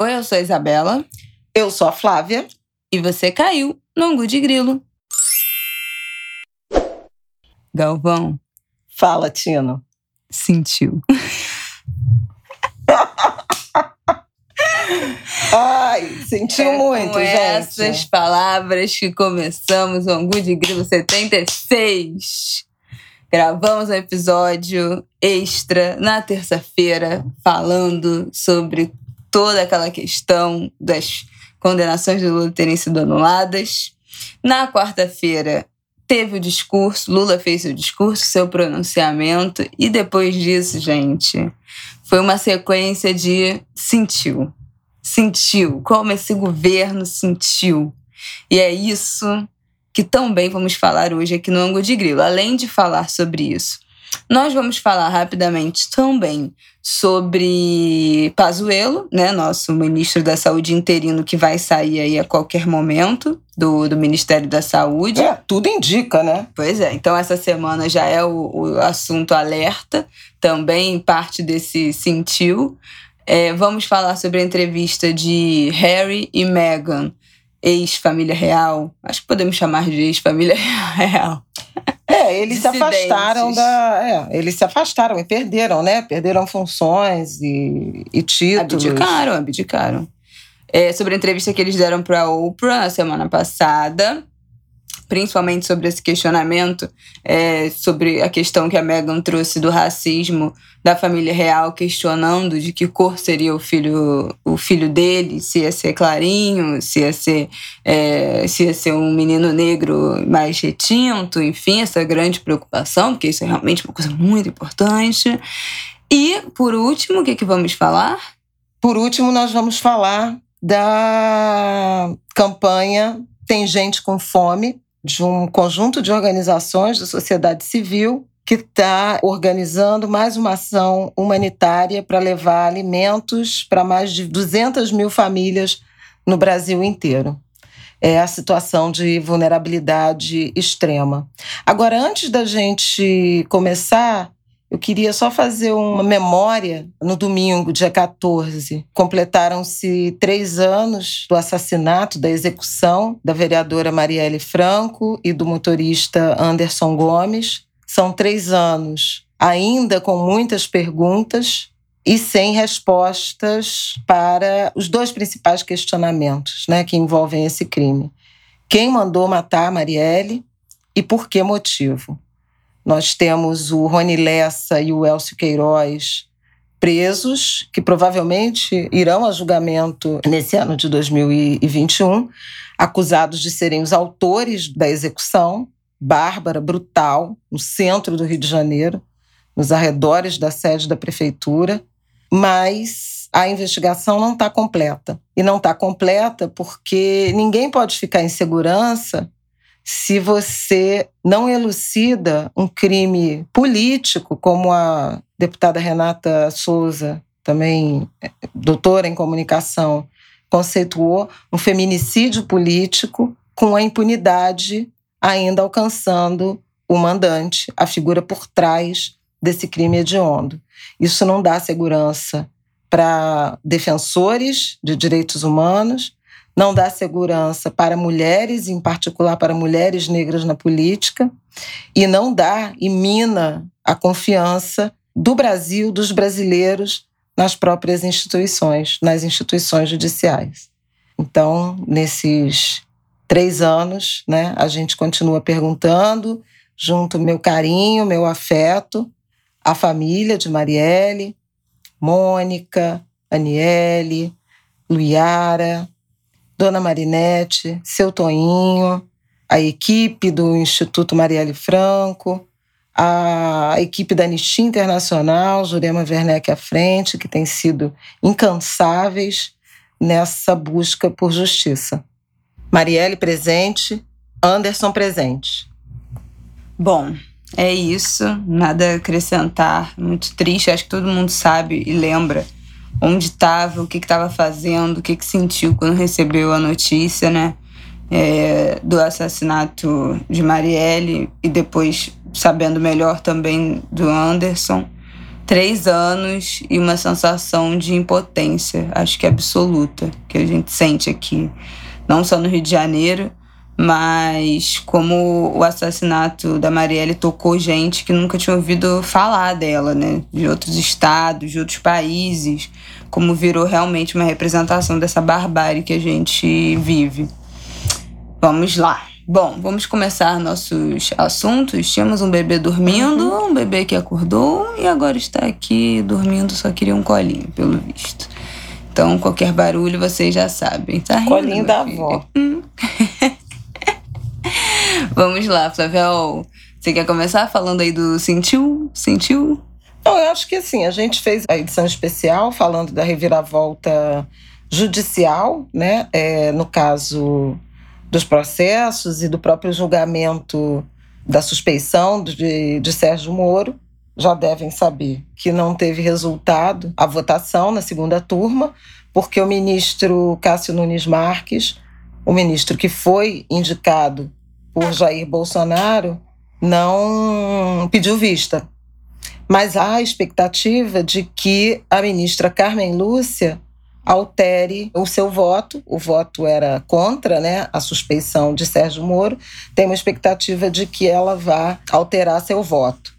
Oi, eu sou a Isabela. Eu sou a Flávia. E você caiu no Angu de Grilo. Galvão. Fala, Tino. Sentiu. Ai, sentiu é muito, com gente. essas palavras que começamos o Angu de Grilo 76. Gravamos um episódio extra na terça-feira falando sobre toda aquela questão das condenações de Lula terem sido anuladas. Na quarta-feira, teve o discurso, Lula fez o discurso, seu pronunciamento, e depois disso, gente, foi uma sequência de sentiu. Sentiu, como esse governo sentiu. E é isso que também vamos falar hoje aqui no Ângulo de Grilo. Além de falar sobre isso, nós vamos falar rapidamente também sobre Pazuello, né, nosso ministro da Saúde interino que vai sair aí a qualquer momento do, do Ministério da Saúde. É, tudo indica, né? Pois é, então essa semana já é o, o assunto alerta, também parte desse sentiu. É, vamos falar sobre a entrevista de Harry e Meghan, ex-família real. Acho que podemos chamar de ex-família real. É, eles se afastaram da. É, eles se afastaram e perderam, né? Perderam funções e, e títulos. Abdicaram, abdicaram. É, sobre a entrevista que eles deram para a Oprah na semana passada principalmente sobre esse questionamento, é, sobre a questão que a Meghan trouxe do racismo da família real, questionando de que cor seria o filho, o filho dele, se ia ser clarinho, se ia ser, é, se ia ser um menino negro mais retinto, enfim, essa grande preocupação, porque isso é realmente uma coisa muito importante. E, por último, o que, que vamos falar? Por último, nós vamos falar da campanha Tem Gente com Fome, de um conjunto de organizações da sociedade civil que está organizando mais uma ação humanitária para levar alimentos para mais de 200 mil famílias no Brasil inteiro. É a situação de vulnerabilidade extrema. Agora, antes da gente começar, eu queria só fazer uma memória. No domingo, dia 14, completaram-se três anos do assassinato, da execução da vereadora Marielle Franco e do motorista Anderson Gomes. São três anos ainda com muitas perguntas e sem respostas para os dois principais questionamentos né, que envolvem esse crime. Quem mandou matar Marielle e por que motivo? Nós temos o Rony Lessa e o Elcio Queiroz presos, que provavelmente irão a julgamento nesse ano de 2021, acusados de serem os autores da execução bárbara, brutal, no centro do Rio de Janeiro, nos arredores da sede da prefeitura, mas a investigação não está completa. E não está completa porque ninguém pode ficar em segurança se você não elucida um crime político, como a deputada Renata Souza, também é, doutora em comunicação, conceituou, um feminicídio político com a impunidade ainda alcançando o mandante, a figura por trás desse crime hediondo. Isso não dá segurança para defensores de direitos humanos, não dá segurança para mulheres, em particular para mulheres negras na política, e não dá e mina a confiança do Brasil, dos brasileiros, nas próprias instituições, nas instituições judiciais. Então, nesses três anos, né, a gente continua perguntando, junto meu carinho, meu afeto, a família de Marielle, Mônica, Aniele, Luiara, Dona Marinete, seu Toinho, a equipe do Instituto Marielle Franco, a equipe da Anistia Internacional, Jurema Werneck à frente, que tem sido incansáveis nessa busca por justiça. Marielle presente, Anderson presente. Bom, é isso, nada a acrescentar. Muito triste, acho que todo mundo sabe e lembra onde estava, o que estava fazendo, o que, que sentiu quando recebeu a notícia, né? É, do assassinato de Marielle e depois sabendo melhor também do Anderson. três anos e uma sensação de impotência, acho que absoluta, que a gente sente aqui, não só no Rio de Janeiro, mas como o assassinato da Marielle tocou gente que nunca tinha ouvido falar dela, né? De outros estados, de outros países, como virou realmente uma representação dessa barbárie que a gente vive. Vamos lá. Bom, vamos começar nossos assuntos. Tínhamos um bebê dormindo, uhum. um bebê que acordou e agora está aqui dormindo, só queria um colinho, pelo visto. Então, qualquer barulho vocês já sabem. Tá rindo, colinho da avó. Hum. Vamos lá, Flavel. Você quer começar falando aí do Sentiu? Sentiu? Não, eu acho que assim, a gente fez a edição especial falando da reviravolta judicial, né? É, no caso dos processos e do próprio julgamento da suspeição de, de Sérgio Moro. Já devem saber que não teve resultado a votação na segunda turma, porque o ministro Cássio Nunes Marques, o ministro que foi indicado por Jair Bolsonaro não pediu vista. Mas há a expectativa de que a ministra Carmen Lúcia altere o seu voto. O voto era contra né, a suspeição de Sérgio Moro. Tem uma expectativa de que ela vá alterar seu voto.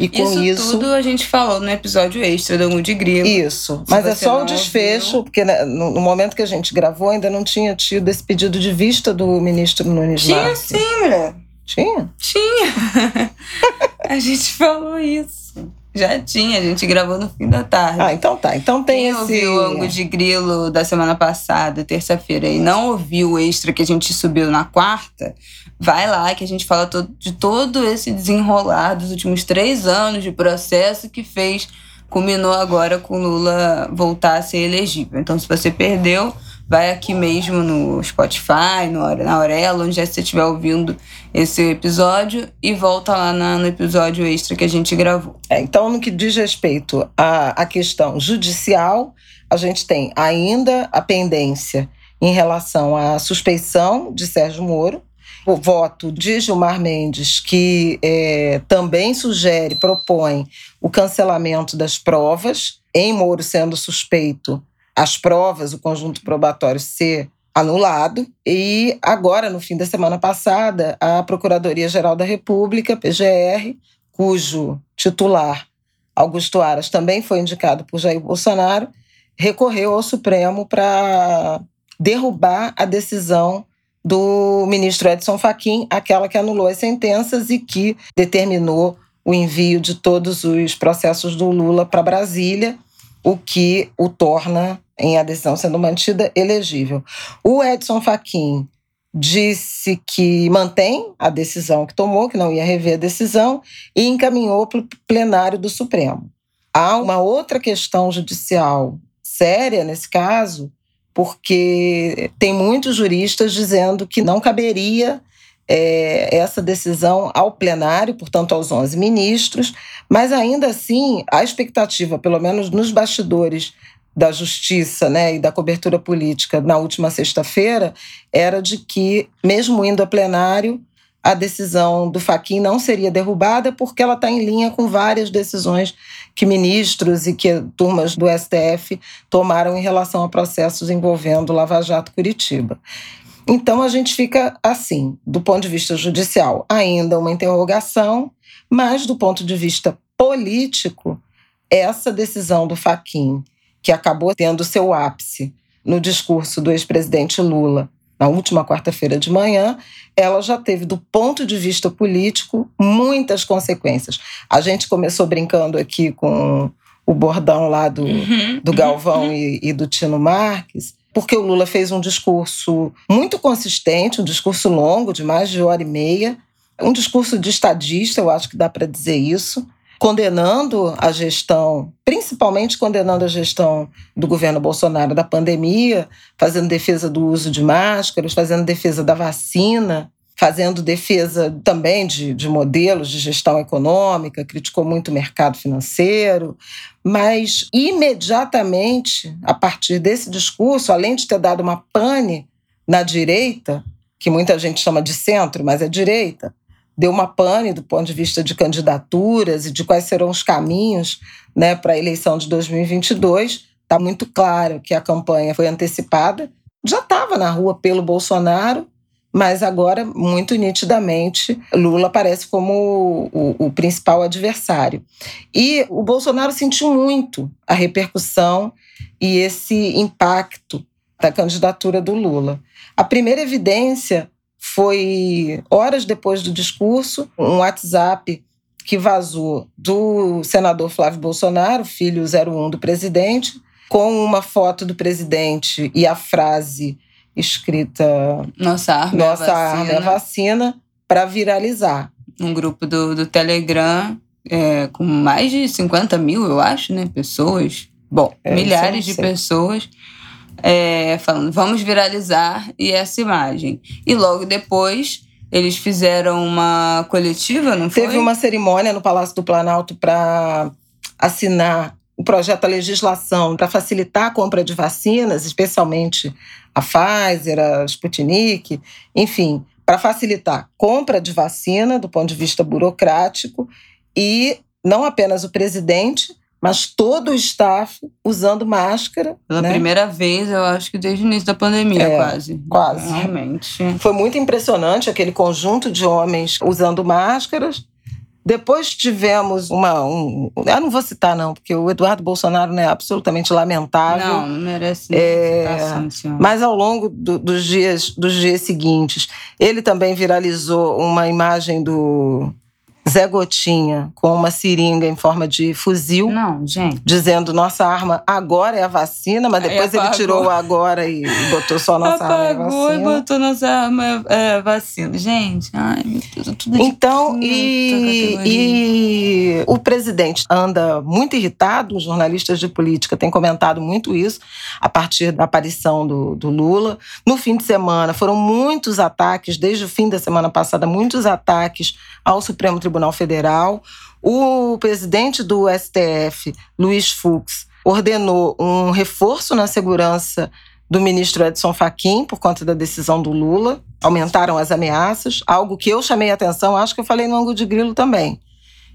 E com isso, isso tudo a gente falou no episódio extra do Mundo de Grilo. Isso, mas é só o desfecho, ouviu. porque né, no, no, momento que a gente gravou ainda não tinha tido esse pedido de vista do ministro Nunes Tinha Marques. sim, mulher. Tinha? Tinha. a gente falou isso. Já tinha, a gente gravou no fim da tarde. Ah, então tá. Então tem Quem esse... ouviu o ângulo de grilo da semana passada, terça-feira, e não ouviu o extra que a gente subiu na quarta, vai lá que a gente fala de todo esse desenrolar dos últimos três anos de processo que fez, culminou agora com Lula voltar a ser elegível. Então, se você perdeu, vai aqui mesmo no Spotify, no, na Aurela, onde você estiver ouvindo esse episódio e volta lá na, no episódio extra que a gente gravou. É, então, no que diz respeito à, à questão judicial, a gente tem ainda a pendência em relação à suspeição de Sérgio Moro, o voto de Gilmar Mendes, que é, também sugere, propõe o cancelamento das provas, em Moro sendo suspeito as provas, o conjunto probatório ser anulado. E agora, no fim da semana passada, a Procuradoria-Geral da República, PGR, cujo titular, Augusto Aras, também foi indicado por Jair Bolsonaro, recorreu ao Supremo para derrubar a decisão do ministro Edson Fachin, aquela que anulou as sentenças e que determinou o envio de todos os processos do Lula para Brasília, o que o torna em a decisão sendo mantida elegível. O Edson Fachin disse que mantém a decisão que tomou, que não ia rever a decisão, e encaminhou para o plenário do Supremo. Há uma outra questão judicial séria nesse caso, porque tem muitos juristas dizendo que não caberia é, essa decisão ao plenário, portanto aos 11 ministros, mas ainda assim a expectativa, pelo menos nos bastidores da justiça né, e da cobertura política na última sexta-feira era de que, mesmo indo a plenário, a decisão do Faquin não seria derrubada porque ela está em linha com várias decisões que ministros e que turmas do STF tomaram em relação a processos envolvendo Lava Jato Curitiba. Então a gente fica assim, do ponto de vista judicial, ainda uma interrogação, mas do ponto de vista político, essa decisão do Faquin que acabou tendo seu ápice no discurso do ex-presidente Lula na última quarta-feira de manhã, ela já teve, do ponto de vista político, muitas consequências. A gente começou brincando aqui com o bordão lá do, uhum, do Galvão uhum. e, e do Tino Marques, porque o Lula fez um discurso muito consistente, um discurso longo, de mais de hora e meia, um discurso de estadista, eu acho que dá para dizer isso, condenando a gestão, principalmente condenando a gestão do governo Bolsonaro da pandemia, fazendo defesa do uso de máscaras, fazendo defesa da vacina, fazendo defesa também de, de modelos de gestão econômica, criticou muito o mercado financeiro, mas imediatamente, a partir desse discurso, além de ter dado uma pane na direita, que muita gente chama de centro, mas é direita, deu uma pane do ponto de vista de candidaturas e de quais serão os caminhos né, para a eleição de 2022. Está muito claro que a campanha foi antecipada. Já estava na rua pelo Bolsonaro, mas agora, muito nitidamente, Lula aparece como o, o, principal adversário. E o Bolsonaro sentiu muito a repercussão e esse impacto da candidatura do Lula. A primeira evidência foi horas depois do discurso, um WhatsApp que vazou do senador Flávio Bolsonaro, filho 01 do presidente, com uma foto do presidente e a frase escrita Nossa arma Nossa é a arma é a vacina para viralizar. Um grupo do, do Telegram é, com mais de 50 mil, eu acho, né? Pessoas. Bom, é, milhares de pessoas é, falando, vamos viralizar e essa imagem. E logo depois eles fizeram uma coletiva, não foi? Teve uma cerimônia no Palácio do Planalto para assinar o projeto da legislação para facilitar a compra de vacinas, especialmente a Pfizer, a Sputnik, enfim, para facilitar a compra de vacina do ponto de vista burocrático e não apenas o presidente, mas todo o staff usando máscara. Pela né? primeira vez, eu acho que desde o início da pandemia, é, quase. Quase. Realmente. Foi muito impressionante aquele conjunto de homens usando máscaras. Depois tivemos uma. Um, eu não vou citar, não, porque o Eduardo Bolsonaro é absolutamente lamentável. Não, não merece é, citação, Mas ao longo do, dos, dias, dos dias seguintes, ele também viralizou uma imagem do Zé Gotinha com uma seringa em forma de fuzil. Não, gente. Dizendo nossa arma agora é a vacina, mas depois ele tirou o agora e botou só nossa Apagou arma é a vacina. e botou nossa arma é vacina. Gente, ai meu Deus, tudo Então, e, e o presidente anda muito irritado, os jornalistas de política têm comentado muito isso, a partir da aparição do, do Lula. No fim de semana, foram muitos ataques, desde o fim da semana passada, muitos ataques ao Supremo Tribunal Tribunal Federal. O presidente do STF, Luiz Fux, ordenou um reforço na segurança do ministro Edson Fachin por conta da decisão do Lula. Aumentaram as ameaças, algo que eu chamei atenção, acho que eu falei no ângulo de grilo também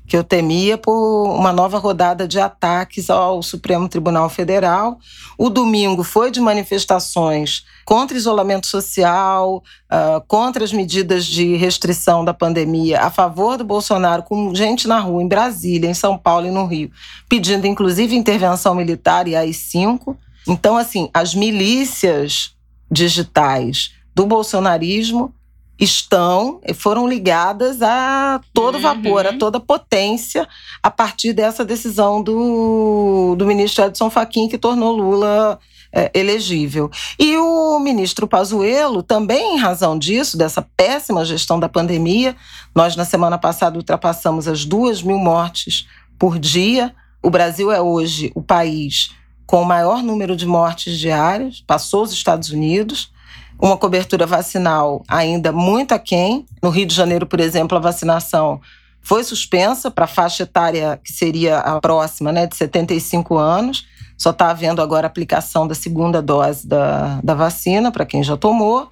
que eu temia por uma nova rodada de ataques ao Supremo Tribunal Federal. O domingo foi de manifestações contra isolamento social, uh, contra as medidas de restrição da pandemia, a favor do Bolsonaro, com gente na rua, em Brasília, em São Paulo e no Rio, pedindo inclusive intervenção militar e AI-5. Então, assim, as milícias digitais do bolsonarismo estão, foram ligadas a todo vapor, uhum. a toda potência, a partir dessa decisão do, do ministro Edson Fachin, que tornou Lula é, elegível. E o ministro Pazuello, também em razão disso, dessa péssima gestão da pandemia, nós na semana passada ultrapassamos as duas mil mortes por dia. O Brasil é hoje o país com o maior número de mortes diárias, passou os Estados Unidos uma cobertura vacinal ainda muito aquém. No Rio de Janeiro, por exemplo, a vacinação foi suspensa para a faixa etária que seria a próxima, né, de 75 anos. Só está havendo agora a aplicação da segunda dose da, da vacina para quem já tomou.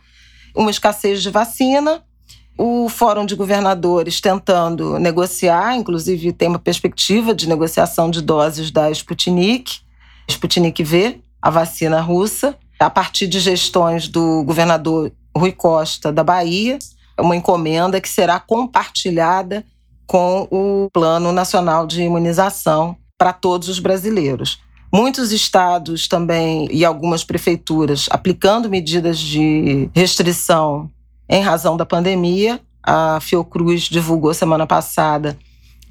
Uma escassez de vacina. O Fórum de Governadores tentando negociar, inclusive tem uma perspectiva de negociação de doses da Sputnik, Sputnik V, a vacina russa a partir de gestões do governador Rui Costa da Bahia, uma encomenda que será compartilhada com o Plano Nacional de Imunização para todos os brasileiros. Muitos estados também e algumas prefeituras aplicando medidas de restrição em razão da pandemia. A Fiocruz divulgou semana passada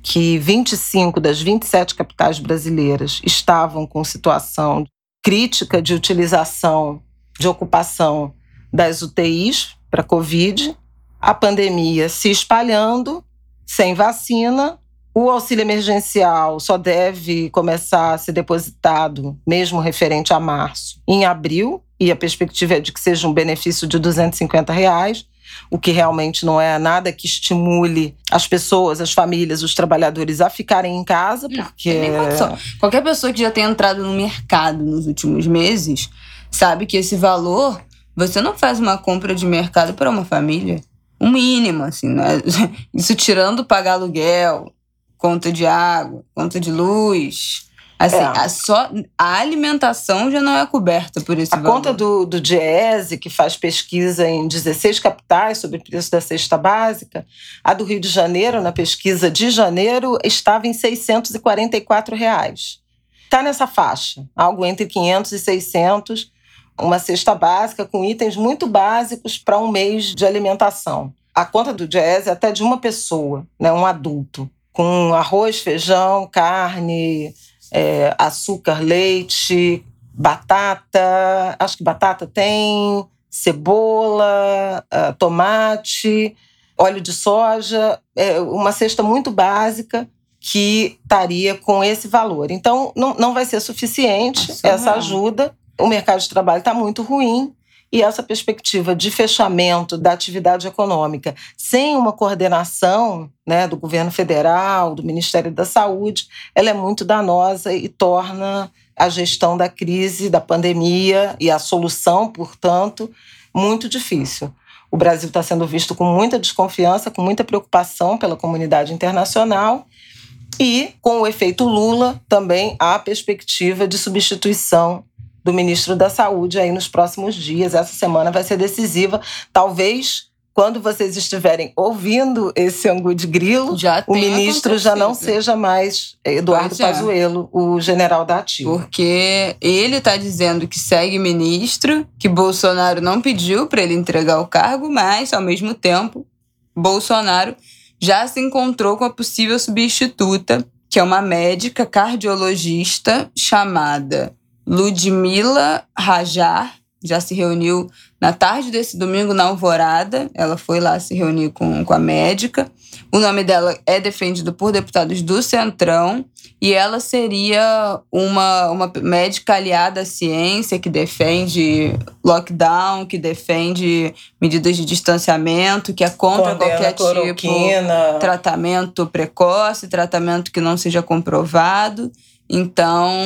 que 25 das 27 capitais brasileiras estavam com situação crítica de utilização, de ocupação das UTIs para Covid, a pandemia se espalhando, sem vacina, o auxílio emergencial só deve começar a ser depositado, mesmo referente a março, em abril, e a perspectiva é de que seja um benefício de 250 reais o que realmente não é nada que estimule as pessoas, as famílias, os trabalhadores a ficarem em casa, porque. Não, Qualquer pessoa que já tenha entrado no mercado nos últimos meses sabe que esse valor, você não faz uma compra de mercado para uma família. um mínimo, assim, né? isso tirando pagar aluguel, conta de água, conta de luz. Assim, é. a, só, a alimentação já não é coberta por esse a valor. conta do, do Diese, que faz pesquisa em 16 capitais sobre o preço da cesta básica, a do Rio de Janeiro, na pesquisa de janeiro, estava em 644 reais. Está nessa faixa, algo entre 500 e 600, uma cesta básica com itens muito básicos para um mês de alimentação. A conta do Diese é até de uma pessoa, né, um adulto, com arroz, feijão, carne, é, açúcar, leite, batata, acho que batata tem, cebola, uh, tomate, óleo de soja, é uma cesta muito básica que estaria com esse valor. Então, não, não vai ser suficiente Nossa, essa não. ajuda. O mercado de trabalho está muito ruim e essa perspectiva de fechamento da atividade econômica sem uma coordenação né, do governo federal, do Ministério da Saúde, ela é muito danosa e torna a gestão da crise, da pandemia e a solução, portanto, muito difícil. O Brasil está sendo visto com muita desconfiança, com muita preocupação pela comunidade internacional. E, com o efeito Lula, também há a perspectiva de substituição do ministro da Saúde aí nos próximos dias. Essa semana vai ser decisiva. Talvez quando vocês estiverem ouvindo esse angu de grilo, já o ministro já não seja mais Eduardo é. Pazuello, o general da ativa. Porque ele está dizendo que segue ministro, que Bolsonaro não pediu para ele entregar o cargo, mas, ao mesmo tempo, Bolsonaro já se encontrou com a possível substituta, que é uma médica cardiologista chamada Ludmila Rajar já se reuniu na tarde desse domingo na Alvorada. Ela foi lá se reunir com, com a médica. O nome dela é defendido por deputados do Centrão e ela seria uma, uma médica aliada à ciência que defende lockdown, que defende medidas de distanciamento, que é contra Condena qualquer tipo de tratamento precoce, tratamento que não seja comprovado. Então,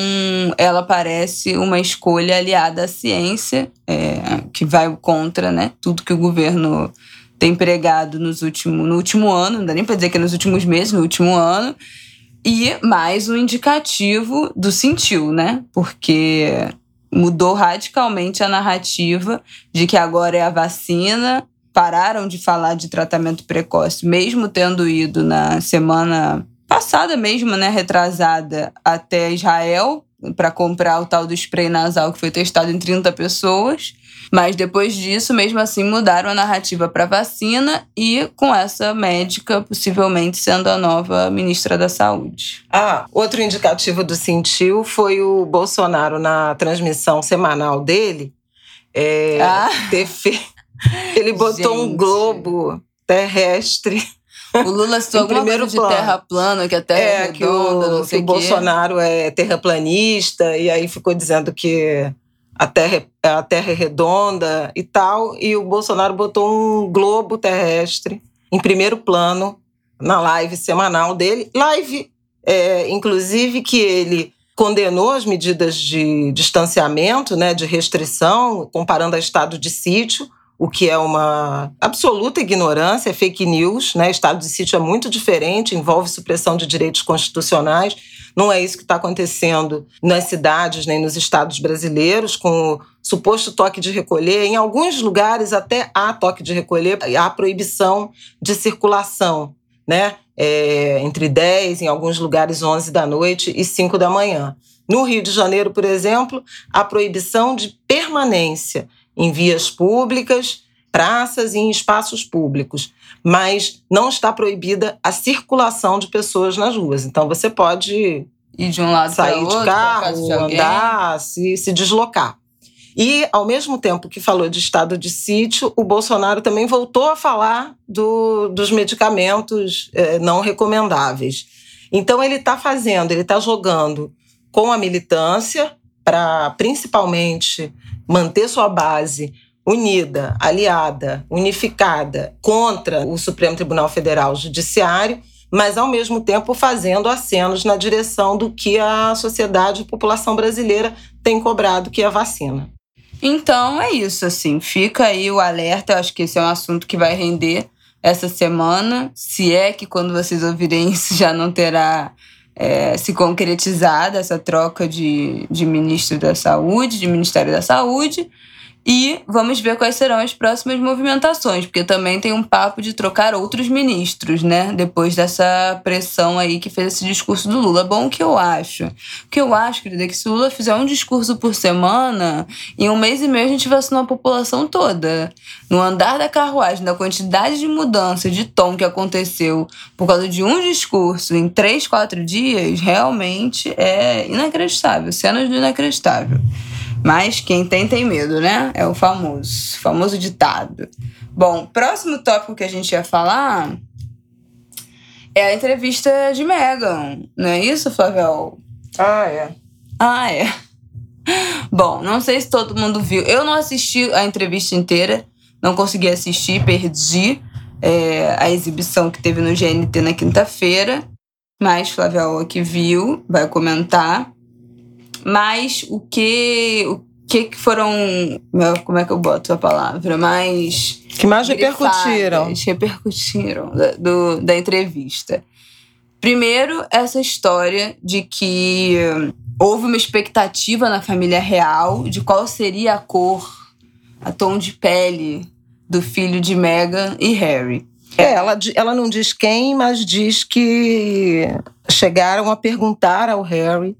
ela parece uma escolha aliada à ciência, é, que vai contra né, tudo que o governo tem pregado nos último, no último ano, não dá nem para dizer que é nos últimos meses, no último ano. E mais um indicativo do sentiu, né? Porque mudou radicalmente a narrativa de que agora é a vacina. Pararam de falar de tratamento precoce, mesmo tendo ido na semana passada mesmo, né, retrasada, até Israel para comprar o tal do spray nasal que foi testado em 30 pessoas. Mas depois disso, mesmo assim, mudaram a narrativa para vacina e com essa médica possivelmente sendo a nova ministra da Saúde. Ah, outro indicativo do Sentiu foi o Bolsonaro na transmissão semanal dele. É, ah. Ele botou Gente. um globo terrestre o Lula citou alguma coisa de terra plana, que a terra é, é redonda, que o, não sei que o Bolsonaro é terraplanista, e aí ficou dizendo que a terra, é, a terra é redonda e tal. E o Bolsonaro botou um globo terrestre em primeiro plano na live semanal dele. Live, é, inclusive, que ele condenou as medidas de distanciamento, né, de restrição, comparando a estado de sítio o que é uma absoluta ignorância, é fake news. Né? Estado de sítio é muito diferente, envolve supressão de direitos constitucionais. Não é isso que está acontecendo nas cidades nem nos estados brasileiros, com o suposto toque de recolher. Em alguns lugares até há toque de recolher, há proibição de circulação, né? É, entre 10, em alguns lugares 11 da noite e 5 da manhã. No Rio de Janeiro, por exemplo, há proibição de permanência em vias públicas, praças e em espaços públicos, mas não está proibida a circulação de pessoas nas ruas. Então você pode ir de um lado sair outro, de carro, de andar, se, se deslocar. E, ao mesmo tempo que falou de estado de sítio, o Bolsonaro também voltou a falar do, dos medicamentos eh, não recomendáveis. Então, ele está fazendo, ele está jogando com a militância, para principalmente manter sua base unida, aliada, unificada contra o Supremo Tribunal Federal Judiciário, mas ao mesmo tempo fazendo acenos na direção do que a sociedade e a população brasileira tem cobrado, que é a vacina. Então é isso, assim, fica aí o alerta, eu acho que esse é um assunto que vai render essa semana. Se é que quando vocês ouvirem isso já não terá é, se concretizado essa troca de, de ministro da Saúde, de Ministério da Saúde. E vamos ver quais serão as próximas movimentações, porque também tem um papo de trocar outros ministros, né? Depois dessa pressão aí que fez esse discurso do Lula. Bom, o que eu acho? O que eu acho, querida, é que se o Lula fizer um discurso por semana, em um mês e meio a gente vacinou a população toda. No andar da carruagem, da quantidade de mudança de tom que aconteceu por causa de um discurso em três, quatro dias, realmente é inacreditável. Cenas do inacreditável. Mas quem tem, tem medo, né? É o famoso, famoso ditado. Bom, próximo tópico que a gente ia falar é a entrevista de Megan, não é isso, Flavel? Ah, é. Ah, é. Bom, não sei se todo mundo viu. Eu não assisti a entrevista inteira, não consegui assistir, perdi é, a exibição que teve no GNT na quinta-feira. Mas Flavel aqui viu, vai comentar. Mas o que. O que foram. Como é que eu boto a palavra? Mais. Que mais repercutiram. Repercutiram da, do, da entrevista. Primeiro, essa história de que houve uma expectativa na família real de qual seria a cor, a tom de pele do filho de Meghan e Harry. É, ela, ela não diz quem, mas diz que chegaram a perguntar ao Harry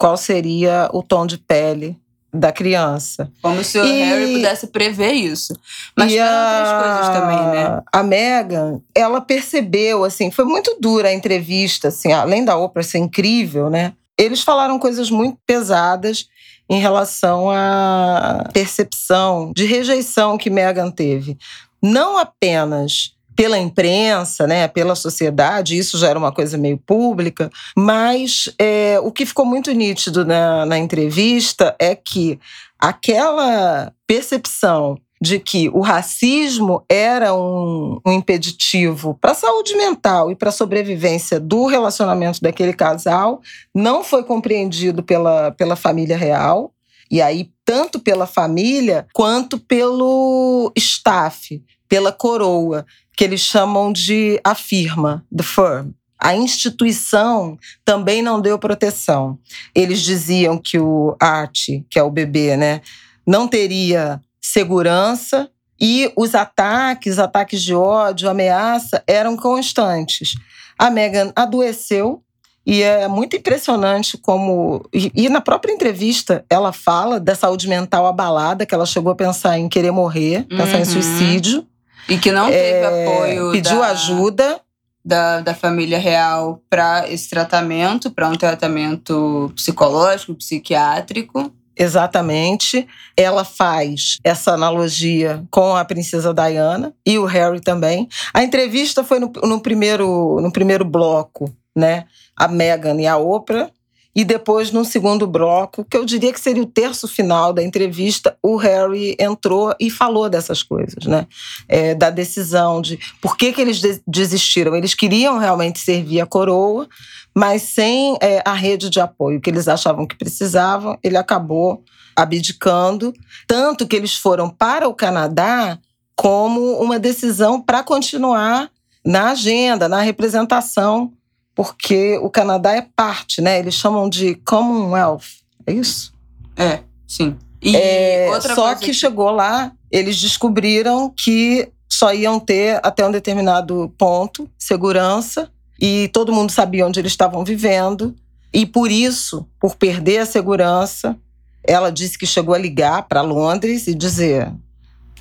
qual seria o tom de pele da criança. Como se o e, Harry pudesse prever isso. Mas tem outras coisas também, né? A Meghan, ela percebeu, assim, foi muito dura a entrevista, assim, além da Oprah ser incrível, né? Eles falaram coisas muito pesadas em relação à percepção de rejeição que Meghan teve. Não apenas pela imprensa, né, pela sociedade, isso já era uma coisa meio pública, mas é, o que ficou muito nítido na, na entrevista é que aquela percepção de que o racismo era um, um impeditivo para a saúde mental e para a sobrevivência do relacionamento daquele casal não foi compreendido pela, pela família real. E aí, tanto pela família quanto pelo staff, pela coroa que eles chamam de a firma, the firm. A instituição também não deu proteção. Eles diziam que o Art, que é o bebê, né, não teria segurança e os ataques, ataques de ódio, ameaça, eram constantes. A Meghan adoeceu e é muito impressionante como. E, e, na própria entrevista, ela fala da saúde mental abalada, que ela chegou a pensar em querer morrer, pensar uhum. em suicídio. E que não teve é, apoio. Pediu da, ajuda. Da, da família real para esse tratamento, para um tratamento psicológico, psiquiátrico. Exatamente. Ela faz essa analogia com a princesa Diana e o Harry também. A entrevista foi no, no primeiro, no primeiro bloco, né? A Meghan e a Oprah. E depois, num segundo bloco, que eu diria que seria o terço final da entrevista, o Harry entrou e falou dessas coisas, né? É, da decisão de por que, que eles desistiram. Eles queriam realmente servir a coroa, mas sem é, a rede de apoio que eles achavam que precisavam, ele acabou abdicando. Tanto que eles foram para o Canadá como uma decisão para continuar na agenda, na representação porque o Canadá é parte, né? Eles chamam de Commonwealth, é isso? É, sim. E é, só que, que chegou lá, eles descobriram que só iam ter até um determinado ponto segurança e todo mundo sabia onde eles estavam vivendo e por isso, por perder a segurança, ela disse que chegou a ligar para Londres e dizer: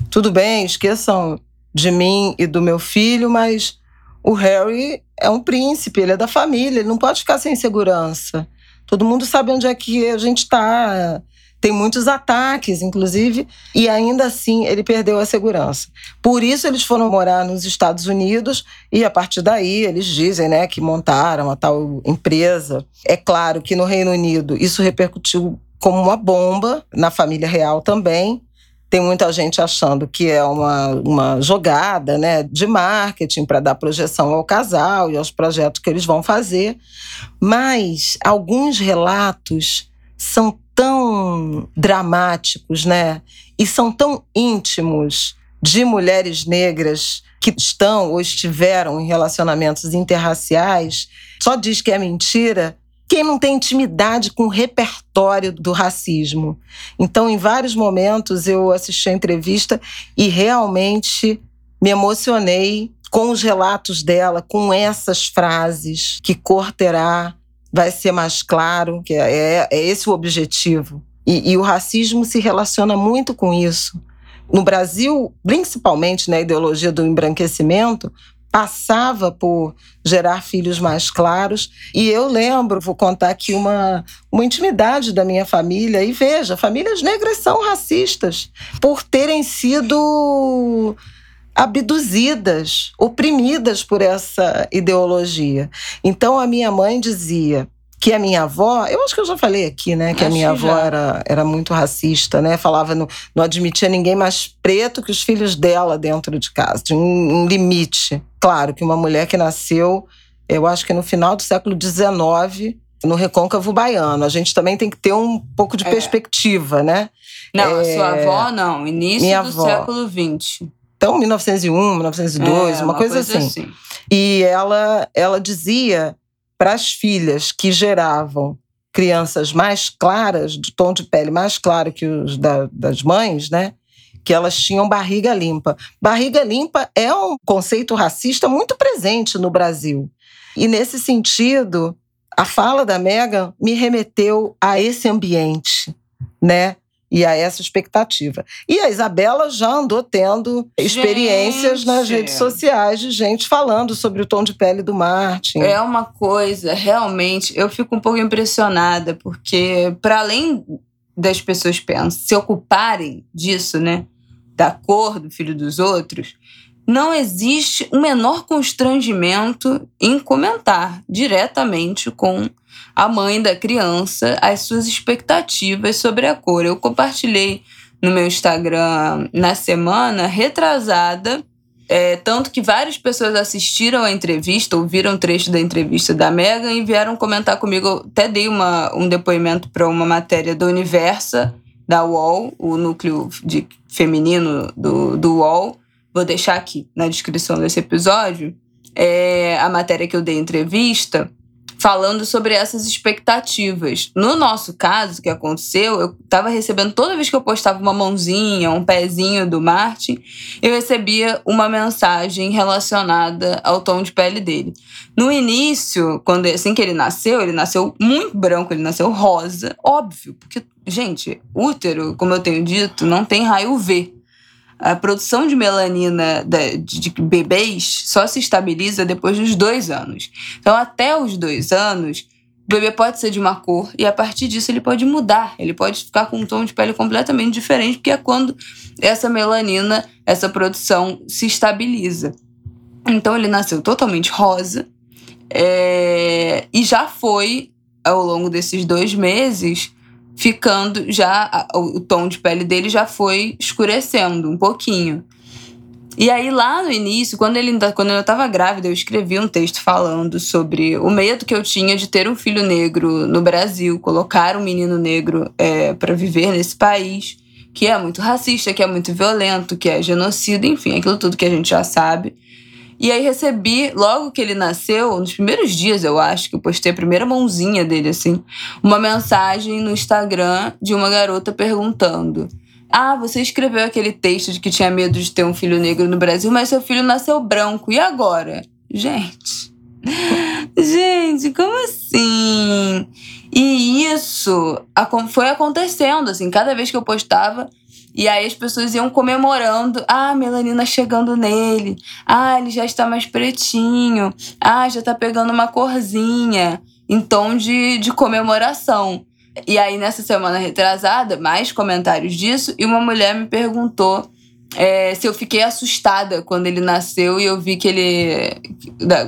tudo bem, esqueçam de mim e do meu filho, mas o Harry é um príncipe, ele é da família, ele não pode ficar sem segurança. Todo mundo sabe onde é que a gente está. Tem muitos ataques, inclusive, e ainda assim ele perdeu a segurança. Por isso eles foram morar nos Estados Unidos e a partir daí eles dizem, né, que montaram a tal empresa. É claro que no Reino Unido isso repercutiu como uma bomba na família real também. Tem muita gente achando que é uma, uma jogada né, de marketing para dar projeção ao casal e aos projetos que eles vão fazer. Mas alguns relatos são tão dramáticos, né? E são tão íntimos de mulheres negras que estão ou estiveram em relacionamentos interraciais só diz que é mentira quem não tem intimidade com o repertório do racismo. Então, em vários momentos, eu assisti a entrevista e realmente me emocionei com os relatos dela, com essas frases. Que cor terá? Vai ser mais claro, que é, é, é esse o objetivo. E, e o racismo se relaciona muito com isso. No Brasil, principalmente na ideologia do embranquecimento, passava por gerar filhos mais claros. E eu lembro, vou contar aqui uma, uma intimidade da minha família. E veja, famílias negras são racistas por terem sido abduzidas, oprimidas por essa ideologia. Então a minha mãe dizia: que a minha avó, eu acho que eu já falei aqui, né, que acho a minha avó era, era muito racista, né, falava no, não admitia ninguém mais preto que os filhos dela dentro de casa, tinha um, um limite. Claro que uma mulher que nasceu, eu acho que no final do século XIX, no recôncavo baiano, a gente também tem que ter um pouco de é. perspectiva, né? Não, é... a sua avó não, início minha do avó. século XX. Então, 1901, 1902, é, uma, uma coisa, coisa assim. assim. E ela, ela dizia para as filhas que geravam crianças mais claras, de tom de pele mais claro que os da, das mães, né? Que elas tinham barriga limpa. Barriga limpa é um conceito racista muito presente no Brasil. E nesse sentido, a fala da Megan me remeteu a esse ambiente, né? e a essa expectativa. E a Isabela já andou tendo experiências gente. nas redes sociais de gente falando sobre o tom de pele do Martin. É uma coisa, realmente, eu fico um pouco impressionada, porque para além das pessoas pensam, se ocuparem disso, né, da cor do filho dos outros, não existe o menor constrangimento em comentar diretamente com a mãe da criança as suas expectativas sobre a cor. Eu compartilhei no meu Instagram na semana retrasada, é, tanto que várias pessoas assistiram a entrevista, ouviram trecho da entrevista da Megan e vieram comentar comigo. Eu até dei uma, um depoimento para uma matéria do Universa, da UOL, o núcleo de feminino do, do UOL. Vou deixar aqui na descrição desse episódio é, a matéria que eu dei entrevista falando sobre essas expectativas. No nosso caso, que aconteceu, eu estava recebendo toda vez que eu postava uma mãozinha, um pezinho do Martin, eu recebia uma mensagem relacionada ao tom de pele dele. No início, quando assim que ele nasceu, ele nasceu muito branco, ele nasceu rosa, óbvio, porque gente, útero, como eu tenho dito, não tem raio V a produção de melanina de bebês só se estabiliza depois dos dois anos. Então, até os dois anos, o bebê pode ser de uma cor e a partir disso ele pode mudar, ele pode ficar com um tom de pele completamente diferente, porque é quando essa melanina, essa produção se estabiliza. Então ele nasceu totalmente rosa é, e já foi, ao longo desses dois meses, ficando já. O tom de pele dele já foi escurecendo um pouquinho. E aí, lá no início, quando, ele, quando eu estava grávida, eu escrevi um texto falando sobre o medo que eu tinha de ter um filho negro no Brasil, colocar um menino negro é, para viver nesse país, que é muito racista, que é muito violento, que é genocida, enfim, aquilo tudo que a gente já sabe. E aí recebi, logo que ele nasceu, nos primeiros dias, eu acho, que eu postei a primeira mãozinha dele, assim, uma mensagem no Instagram de uma garota perguntando. Ah, você escreveu aquele texto de que tinha medo de ter um filho negro no Brasil, mas seu filho nasceu branco. E agora? Gente. Gente, como assim? E isso foi acontecendo, assim, cada vez que eu postava, e aí as pessoas iam comemorando. Ah, melanina chegando nele. Ah, ele já está mais pretinho. Ah, já está pegando uma corzinha. Em tom de, de comemoração. E aí, nessa semana retrasada, mais comentários disso. E uma mulher me perguntou é, se eu fiquei assustada quando ele nasceu e eu vi que ele.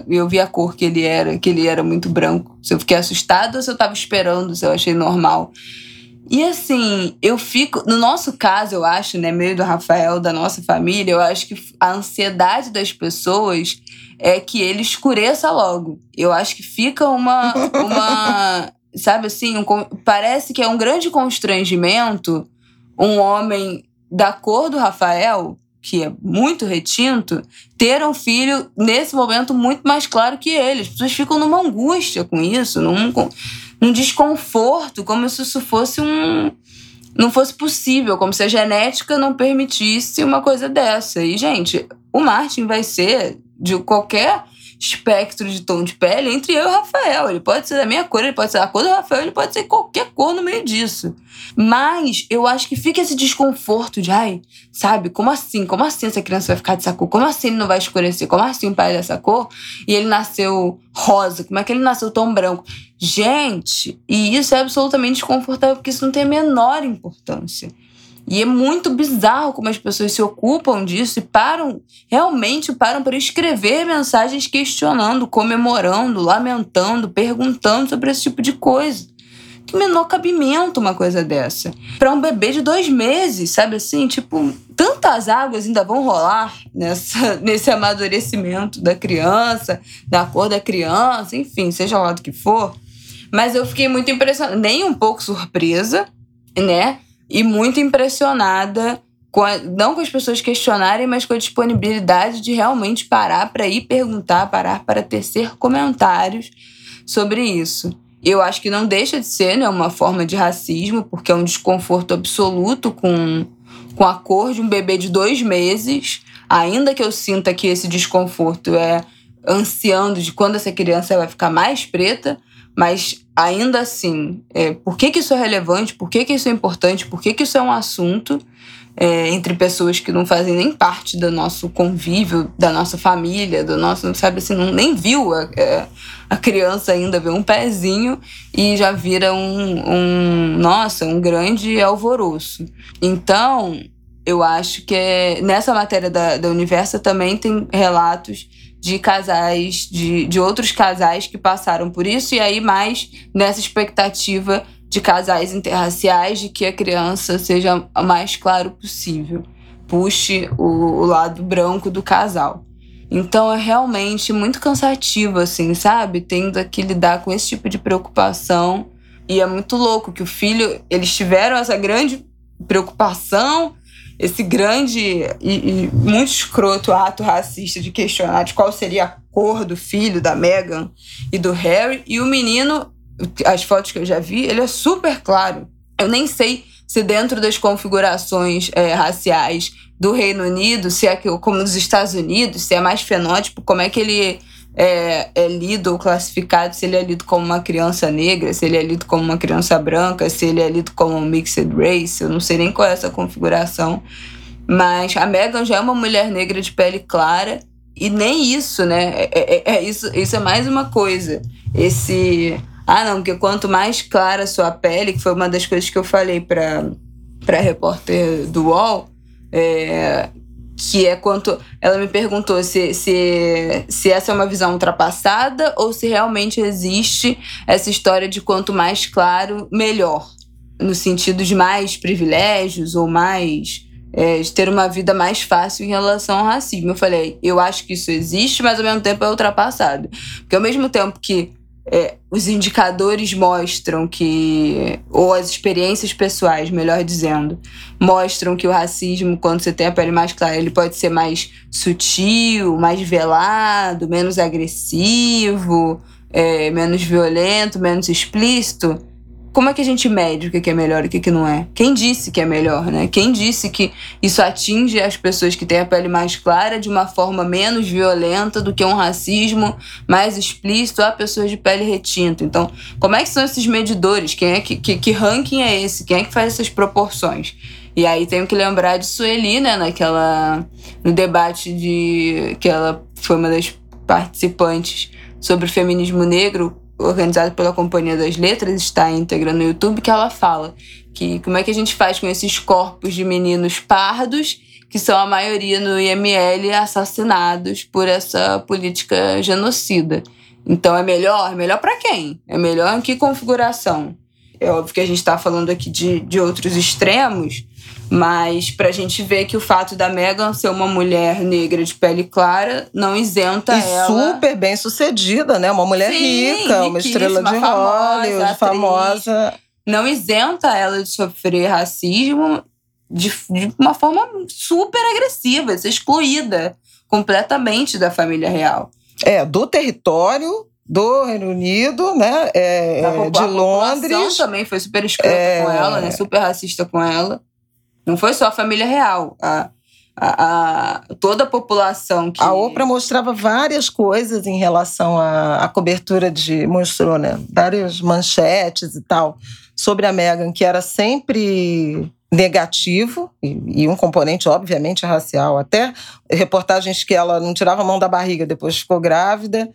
Eu vi a cor que ele era, que ele era muito branco. Se eu fiquei assustada ou se eu estava esperando, se eu achei normal. E assim, eu fico. No nosso caso, eu acho, né, meio do Rafael, da nossa família, eu acho que a ansiedade das pessoas é que ele escureça logo. Eu acho que fica uma. uma sabe assim, um, parece que é um grande constrangimento um homem da cor do Rafael que é muito retinto, ter um filho nesse momento muito mais claro que ele. As pessoas ficam numa angústia com isso, num, num desconforto, como se isso fosse um. não fosse possível, como se a genética não permitisse uma coisa dessa. E, gente, o Martin vai ser de qualquer espectro de tom de pele entre eu e o Rafael. Ele pode ser da minha cor, ele pode ser da cor do Rafael, ele pode ser qualquer cor no meio disso. Mas eu acho que fica esse desconforto de, ai, sabe, como assim? Como assim essa criança vai ficar dessa cor? Como assim ele não vai escurecer? Como assim o pai é dessa cor? E ele nasceu rosa? Como é que ele nasceu tão branco? Gente, e isso é absolutamente desconfortável porque isso não tem a menor importância. E é muito bizarro como as pessoas se ocupam disso e param, realmente param para escrever mensagens questionando, comemorando, lamentando, perguntando sobre esse tipo de coisa. Que menor cabimento uma coisa dessa. Para um bebê de dois meses, sabe assim? Tipo, tantas águas ainda vão rolar nessa, nesse amadurecimento da criança, da cor da criança, enfim, seja lá do que for. Mas eu fiquei muito impressionada, nem um pouco surpresa, né? E muito impressionada com a, não com as pessoas questionarem, mas com a disponibilidade de realmente parar para ir perguntar, parar para tecer comentários sobre isso. Eu acho que não deixa de ser né, uma forma de racismo, porque é um desconforto absoluto com, com a cor de um bebê de dois meses. Ainda que eu sinta que esse desconforto é ansiando de quando essa criança vai ficar mais preta, mas ainda assim, é, por que, que isso é relevante? Por que, que isso é importante? Por que, que isso é um assunto é, entre pessoas que não fazem nem parte do nosso convívio, da nossa família, do nosso, sabe assim, não, nem viu a, é, a criança ainda ver um pezinho e já vira um, um nossa, um grande alvoroço. Então, eu acho que é, nessa matéria da, da Universa também tem relatos de casais, de, de outros casais que passaram por isso, e aí mais nessa expectativa de casais interraciais, de que a criança seja o mais claro possível, puxe o, o lado branco do casal. Então é realmente muito cansativo, assim, sabe? Tendo que lidar com esse tipo de preocupação. E é muito louco que o filho, eles tiveram essa grande preocupação esse grande e, e, muito escroto ato racista de questionar de qual seria a cor do filho da Meghan e do Harry. E o menino, as fotos que eu já vi, ele é super claro. Eu nem sei se dentro das configurações é, raciais do Reino Unido, se é como nos Estados Unidos, se é mais fenótipo, como é que ele é, é, lido ou classificado, se ele é lido como uma criança negra, se ele é lido como uma criança branca, se ele é lido como um mixed race, eu não sei nem qual é essa configuração. Mas a Megan já é uma mulher negra de pele clara e nem isso, né? É, é, é, é isso, isso é mais uma coisa. Esse. Ah, não, porque quanto mais clara a sua pele, que foi uma das coisas que eu falei para a repórter do UOL, é, que é quanto. Ela me perguntou se, se, se essa é uma visão ultrapassada ou se realmente existe essa história de quanto mais claro, melhor. No sentido de mais privilégios ou mais. É, de ter uma vida mais fácil em relação ao racismo. Eu falei, eu acho que isso existe, mas ao mesmo tempo é ultrapassado. Porque ao mesmo tempo que é, os indicadores mostram que, ou as experiências pessoais, melhor dizendo, mostram que o racismo, quando você tem a pele mais clara, ele pode ser mais sutil, mais velado, menos agressivo, é, menos violento, menos explícito como é que a gente mede o que é melhor e o que não é? Quem disse que é melhor, né? Quem disse que isso atinge as pessoas que têm a pele mais clara de uma forma menos violenta do que um racismo mais explícito a pessoas de pele retinta? Então, como é que são esses medidores? Quem é que, que, que ranking é esse? Quem é que faz essas proporções? E aí tenho que lembrar de Sueli, né? Naquela. No debate de. que ela foi uma das participantes sobre o feminismo negro, organizado pela Companhia das Letras, está íntegra no YouTube, que ela fala que como é que a gente faz com esses corpos de meninos pardos, que são a maioria no IML assassinados por essa política genocida. Então é melhor? É melhor para quem? É melhor em que configuração? É óbvio que a gente está falando aqui de, de outros extremos, mas para a gente ver que o fato da Megan ser uma mulher negra de pele clara não isenta e ela. super bem sucedida, né? Uma mulher Sim, rica, uma estrela de Hollywood, famosa. Não isenta ela de sofrer racismo de, de uma forma super agressiva, ser excluída completamente da família real. É, do território do Reino Unido, né? É, A de Londres. também foi super escrota É. com ela, né? Super racista com ela. Não foi só a família real. A, a, a- toda a população que. A Oprah mostrava várias coisas em relação à, à cobertura de. mostrou, né? Várias manchetes e tal sobre a Meghan, que era sempre negativo, e, e um componente, obviamente, racial. Até reportagens que ela não tirava a mão da barriga, depois ficou grávida.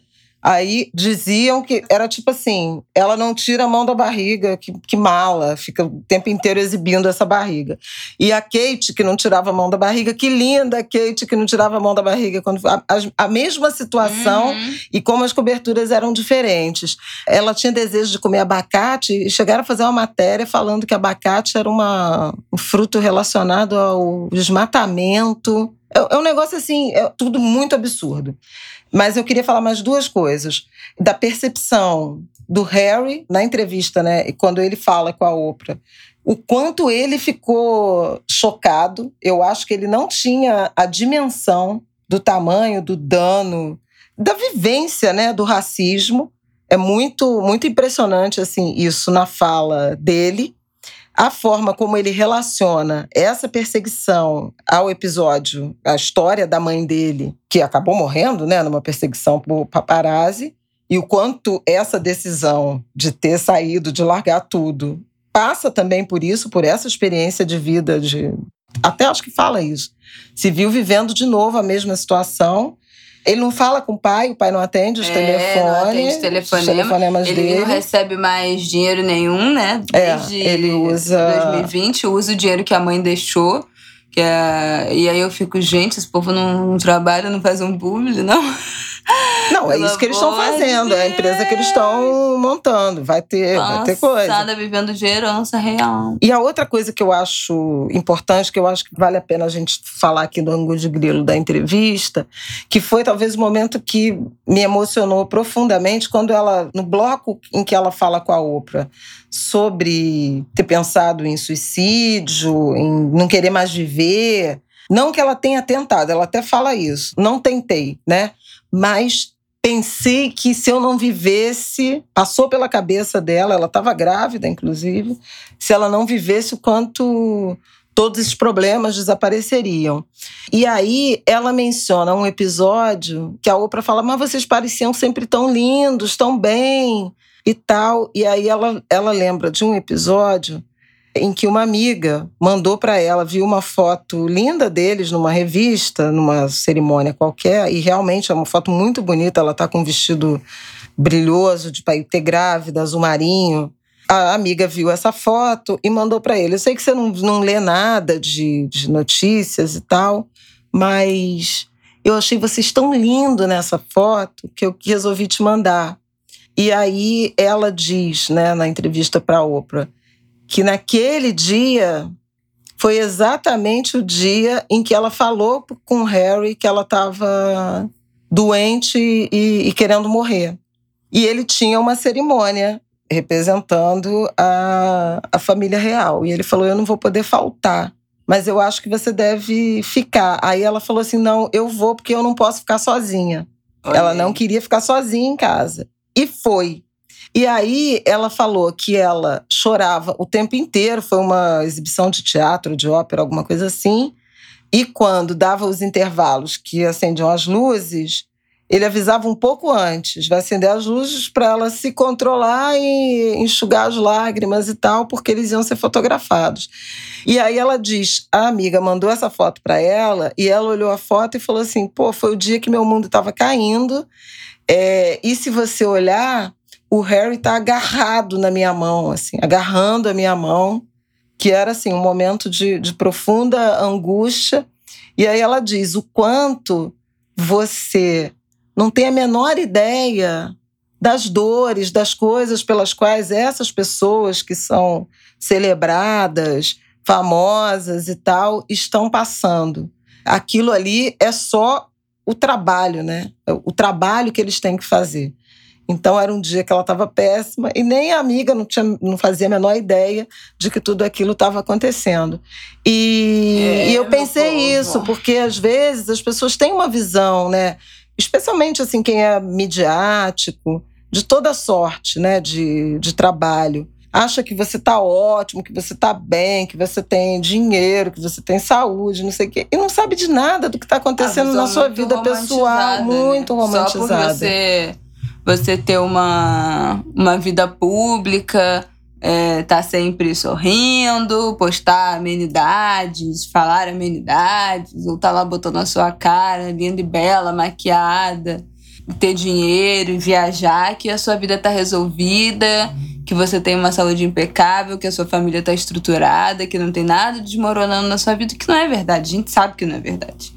Aí diziam que era tipo assim: ela não tira a mão da barriga, que, que mala, fica o tempo inteiro exibindo essa barriga. E a Kate, que não tirava a mão da barriga, que linda a Kate, que não tirava a mão da barriga. Quando, a, a- mesma situação Uhum. e como as coberturas eram diferentes. Ela tinha desejo de comer abacate e chegaram a fazer uma matéria falando que abacate era uma, um fruto relacionado ao desmatamento. É, é um negócio assim, é tudo muito absurdo. Mas eu queria falar mais duas coisas. Da percepção do Harry na entrevista, né? Quando ele fala com a Oprah. O quanto ele ficou chocado. Eu acho que ele não tinha a dimensão do tamanho do dano, da vivência, né, do racismo. É muito, muito impressionante assim isso na fala dele. A forma como ele relaciona essa perseguição ao episódio, a história da mãe dele, que acabou morrendo, né, numa perseguição por paparazzi, e o quanto essa decisão de ter saído, de largar tudo, passa também por isso, por essa experiência de vida de até acho que fala isso. Se viu vivendo de novo a mesma situação. Ele não fala com o pai, o pai não atende os É, telefones. não atende os telefonema. os telefonemas Ele dele. não recebe mais dinheiro nenhum, né? É, Desde ele usa- 2020, usa o dinheiro que a mãe deixou. Que é... E aí eu fico, gente, esse povo não, não trabalha, não faz um publi, não? Não, é isso que eles estão fazendo, é a empresa que eles estão montando. Vai ter, vai ter coisa. Vivendo de herança real. E a outra coisa que eu acho importante, que eu acho que vale a pena a gente falar aqui do ângulo de grilo da entrevista, que foi talvez o momento que me emocionou profundamente quando ela, no bloco em que ela fala com a Oprah sobre ter pensado em suicídio, em não querer mais viver. Não que ela tenha tentado, ela até fala isso. Não tentei, né? Mas pensei que se eu não vivesse, passou pela cabeça dela, ela estava grávida, inclusive, se ela não vivesse o quanto todos esses problemas desapareceriam. E aí ela menciona um episódio que a Oprah fala: "Mas vocês pareciam sempre tão lindos, tão bem" e tal. E aí ela ela lembra de um episódio em que uma amiga mandou para ela, viu uma foto linda deles numa revista, numa cerimônia qualquer, e realmente é uma foto muito bonita. Ela tá com um vestido brilhoso de ter grávida, azul marinho. A amiga viu essa foto e mandou para ele. Eu sei que você não, não lê nada de, de notícias e tal, mas eu achei vocês tão lindo nessa foto que eu resolvi te mandar. E aí ela diz, né, na entrevista para Oprah, que naquele dia foi exatamente o dia em que ela falou com o Harry que ela estava doente e, e querendo morrer. E ele tinha uma cerimônia representando a, a família real. E ele falou: Eu não vou poder faltar, mas eu acho que você deve ficar. Aí ela falou assim: Não, eu vou porque eu não posso ficar sozinha. Olha ela não queria ficar sozinha em casa. E foi. E aí ela falou que ela chorava o tempo inteiro, foi uma exibição de teatro, de ópera, alguma coisa assim. E quando dava os intervalos que acendiam as luzes, ele avisava um pouco antes, vai acender as luzes para ela se controlar e enxugar as lágrimas e tal, porque eles iam ser fotografados. E aí ela diz, a amiga mandou essa foto para ela e ela olhou a foto e falou assim: "Pô, foi o dia que meu mundo estava caindo. É, e se você olhar, o Harry tá agarrado na minha mão, assim, agarrando a minha mão, que era assim um momento de, de profunda angústia. E aí ela diz o quanto você não tem a menor ideia das dores, das coisas pelas quais essas pessoas que são celebradas, famosas e tal, estão passando. Aquilo ali é só o trabalho, né? O trabalho que eles têm que fazer. Então era um dia que ela estava péssima e nem a amiga não, tinha, não fazia a menor ideia de que tudo aquilo estava acontecendo. E, é, e eu pensei isso, porque às vezes as pessoas têm uma visão, né? Especialmente assim, quem é midiático, de toda sorte, né? De, de trabalho acha que você está ótimo, que você está bem, que você tem dinheiro, que você tem saúde, não sei o quê, e não sabe de nada do que está acontecendo na sua vida pessoal, muito né? romantizada. Só por você, você ter uma, uma vida pública, é, tá sempre sorrindo, postar amenidades, falar amenidades, ou tá lá botando a sua cara linda e bela, maquiada, ter dinheiro, viajar, que a sua vida tá resolvida que você tem uma saúde impecável, que a sua família está estruturada, que não tem nada desmoronando na sua vida, que não é verdade. A gente sabe que não é verdade.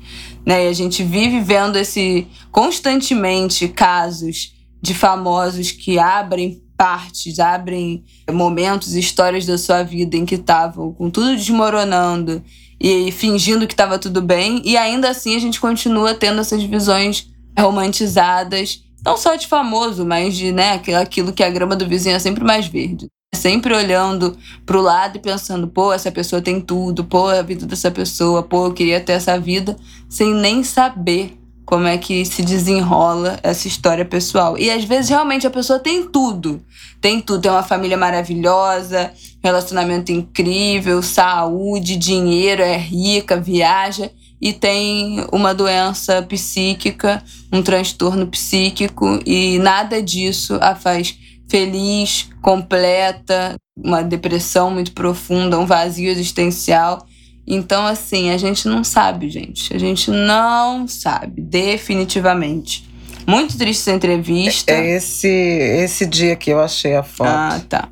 Né? E a gente vive vendo esse constantemente casos de famosos que abrem partes, abrem momentos, histórias da sua vida em que estavam com tudo desmoronando e fingindo que estava tudo bem, e ainda assim a gente continua tendo essas visões romantizadas não só de famoso, mas de né, aquilo que a grama do vizinho é sempre mais verde. Sempre olhando pro lado e pensando, pô, essa pessoa tem tudo, pô, a vida dessa pessoa, pô, eu queria ter essa vida, sem nem saber como é que se desenrola essa história pessoal. E às vezes realmente a pessoa tem tudo. Tem tudo, tem uma família maravilhosa, relacionamento incrível, saúde, dinheiro, é rica, viaja e tem uma doença psíquica, um transtorno psíquico, e nada disso a faz feliz, completa, uma depressão muito profunda, um vazio existencial. Então, assim, a gente não sabe, gente. A gente não sabe, definitivamente. Muito triste essa entrevista. É esse, esse dia que eu achei a foto. Ah, tá.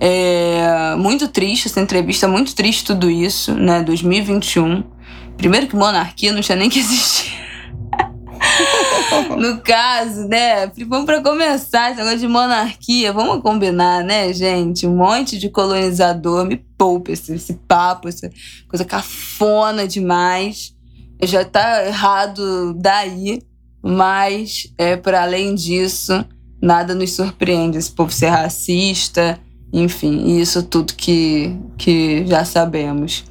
É muito triste essa entrevista, muito triste tudo isso, né? 2021. Primeiro que monarquia não tinha nem que existir. no caso, né? Vamos para começar esse negócio de monarquia. Vamos combinar, né, gente? Um monte de colonizador. Me poupa esse, esse papo, essa coisa cafona demais. Já tá errado daí. Mas, é, para além disso, nada nos surpreende. Esse povo ser racista, enfim, isso tudo que, que já sabemos.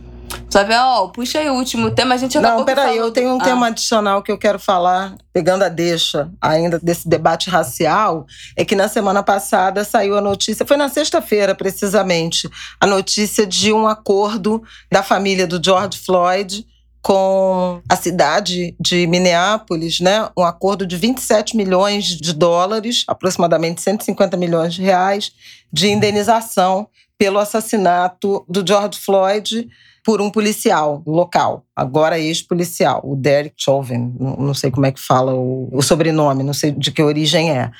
Flavião, puxa aí o último tema. A gente Não, peraí, eu tenho um ah. tema adicional que eu quero falar, pegando a deixa ainda desse debate racial. É que na semana passada saiu a notícia, foi na sexta-feira precisamente, a notícia de um acordo da família do George Floyd com a cidade de Minneapolis, né, um acordo de 27 milhões de dólares, aproximadamente 150 milhões de reais, de indenização pelo assassinato do George Floyd por um policial local, agora ex-policial, o Derek Chauvin, não sei como é que fala o, o, sobrenome, não sei de que origem é.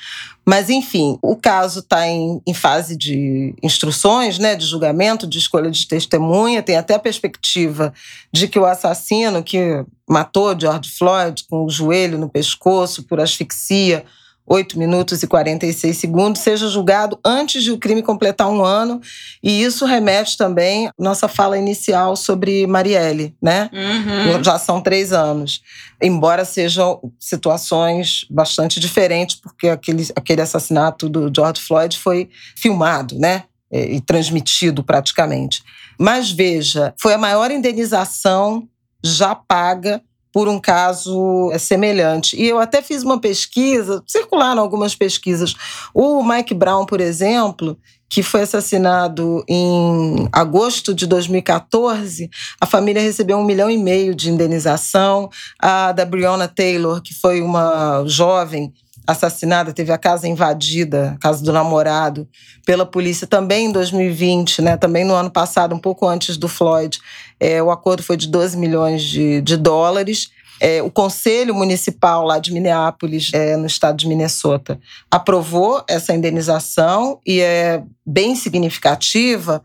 Mas, enfim, o caso está em, em, fase de instruções, né, de julgamento, de escolha de testemunha, tem até a perspectiva de que o assassino que matou George Floyd com o joelho no pescoço por asfixia 8 minutos e 46 segundos, seja julgado antes de o crime completar um ano. E isso remete também à nossa fala inicial sobre Marielle, né? Uhum. Já são três anos. Embora sejam situações bastante diferentes, porque aquele, aquele assassinato do George Floyd foi filmado, né? E transmitido praticamente. Mas veja, foi a maior indenização já paga por um caso é, semelhante. E eu até fiz uma pesquisa, circularam algumas pesquisas. O Mike Brown, por exemplo, que foi assassinado em agosto de 2014, a família recebeu um milhão e meio de indenização. A da Breonna Taylor, que foi uma jovem assassinada, teve a casa invadida, a casa do namorado, pela polícia também em 2020, né? também no ano passado, um pouco antes do Floyd. É, o acordo foi de 12 milhões de, de dólares. É, o Conselho Municipal lá de Minneapolis, é, no estado de Minnesota, aprovou essa indenização e é bem significativa.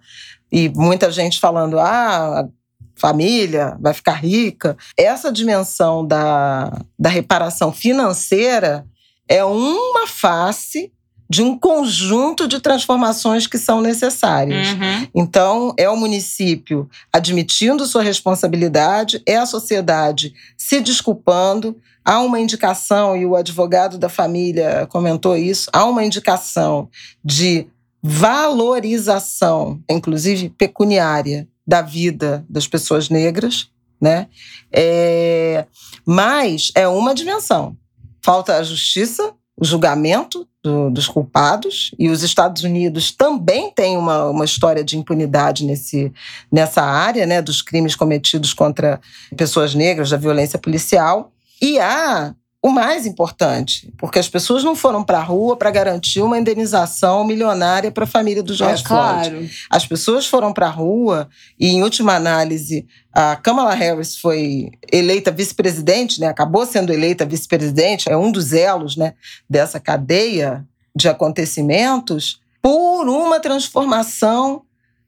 E muita gente falando, ah, família vai ficar rica. Essa dimensão da, da reparação financeira é uma face de um conjunto de transformações que são necessárias. Uhum. Então, é o município admitindo sua responsabilidade, é a sociedade se desculpando. Há uma indicação, e o advogado da família comentou isso, há uma indicação de valorização, inclusive pecuniária, da vida das pessoas negras, né? É, mas é uma dimensão. Falta a justiça, o julgamento do, dos culpados, e os Estados Unidos também têm uma, uma história de impunidade nesse, nessa área, né, dos crimes cometidos contra pessoas negras, da violência policial. E há o mais importante, porque as pessoas não foram para a rua para garantir uma indenização milionária para a família do George é, claro. Floyd. As pessoas foram para a rua e, em última análise, a Kamala Harris foi eleita vice-presidente, né? acabou sendo eleita vice-presidente, é um dos elos né, dessa cadeia de acontecimentos, por uma transformação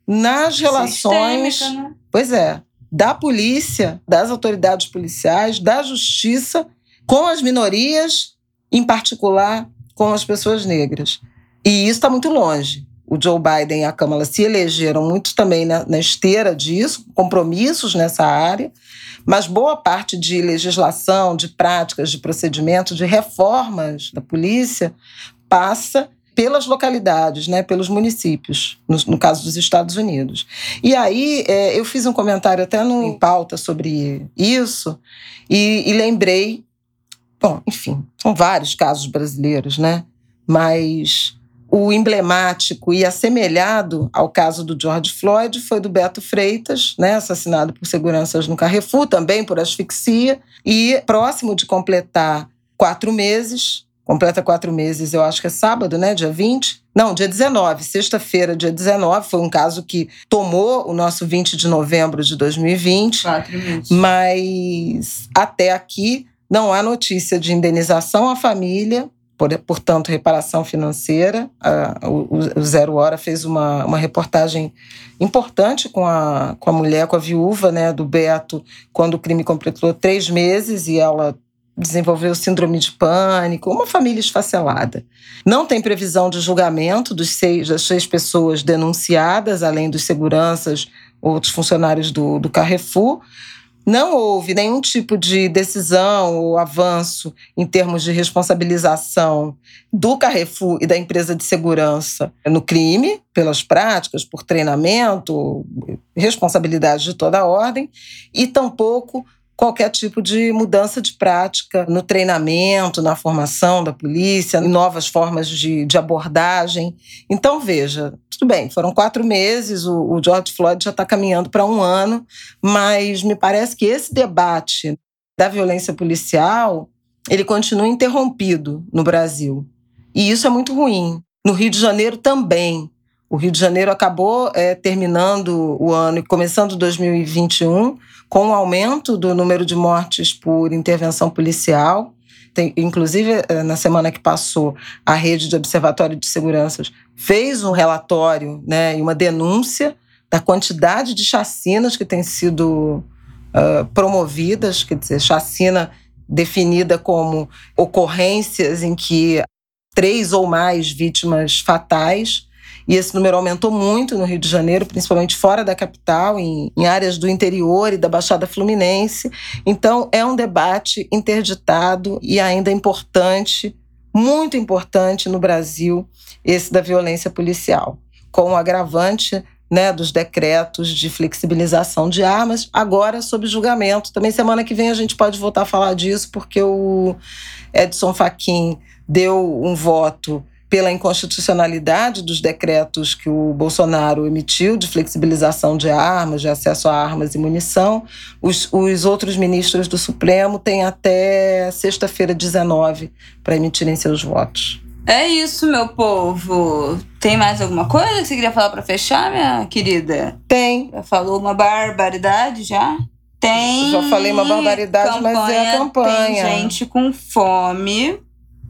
nas relações. Sistêmica, né? Pois é, da polícia, das autoridades policiais, da justiça com as minorias, em particular com as pessoas negras. E isso está muito longe. O Joe Biden e a Câmara se elegeram muito também na, na esteira disso, compromissos nessa área, mas boa parte de legislação, de práticas, de procedimentos, de reformas da polícia passa pelas localidades, né, pelos municípios, no, no, caso dos Estados Unidos. E aí é, eu fiz um comentário até no, em pauta sobre isso e, e lembrei Bom, enfim, são vários casos brasileiros, né? Mas o emblemático e assemelhado ao caso do George Floyd foi do Beto Freitas, né, assassinado por seguranças no Carrefour, também por asfixia, e próximo de completar quatro meses, completa quatro meses, eu acho que é sábado, né, dia 20, não, dia 19, sexta-feira, dia 19, foi um caso que tomou o nosso 20 de novembro de 2020. Quatro meses. Mas até aqui não há notícia de indenização à família, portanto, reparação financeira. O Zero Hora fez uma, uma reportagem importante com a, com a mulher, com a viúva né, do Beto, quando o crime completou três meses e ela desenvolveu síndrome de pânico, uma família esfacelada. Não tem previsão de julgamento dos seis, das seis pessoas denunciadas, além dos seguranças, outros funcionários do, do Carrefour não houve nenhum tipo de decisão ou avanço em termos de responsabilização do Carrefour e da empresa de segurança no crime, pelas práticas, por treinamento, responsabilidade de toda a ordem, e tampouco qualquer tipo de mudança de prática no treinamento, na formação da polícia, em novas formas de, de abordagem. Então, veja, tudo bem, foram quatro meses, o, o George Floyd já está caminhando para um ano, mas me parece que esse debate da violência policial ele continua interrompido no Brasil. E isso é muito ruim. No Rio de Janeiro também. O Rio de Janeiro acabou é, terminando o ano e começando 2021 com o aumento do número de mortes por intervenção policial. Tem, inclusive, eh, na semana que passou, a rede de observatório de seguranças fez um relatório né, e uma denúncia da quantidade de chacinas que têm sido uh, promovidas, quer dizer, chacina definida como ocorrências em que três ou mais vítimas fatais e esse número aumentou muito no Rio de Janeiro, principalmente fora da capital, em, em áreas do interior e da Baixada Fluminense. Então, é um debate interditado e ainda importante, muito importante no Brasil, esse da violência policial, com o agravante né, dos decretos de flexibilização de armas, agora sob julgamento. Também semana que vem a gente pode voltar a falar disso, porque o Edson Fachin deu um voto pela inconstitucionalidade dos decretos que o Bolsonaro emitiu de flexibilização de armas, de acesso a armas e munição. Os, os outros ministros do Supremo têm até sexta-feira, 19, para emitirem seus votos. É isso, meu povo. Tem mais alguma coisa que você queria falar para fechar, minha querida? Tem. Já falou uma barbaridade já? Tem. Já falei uma barbaridade, campanha, mas é a campanha. Tem gente com fome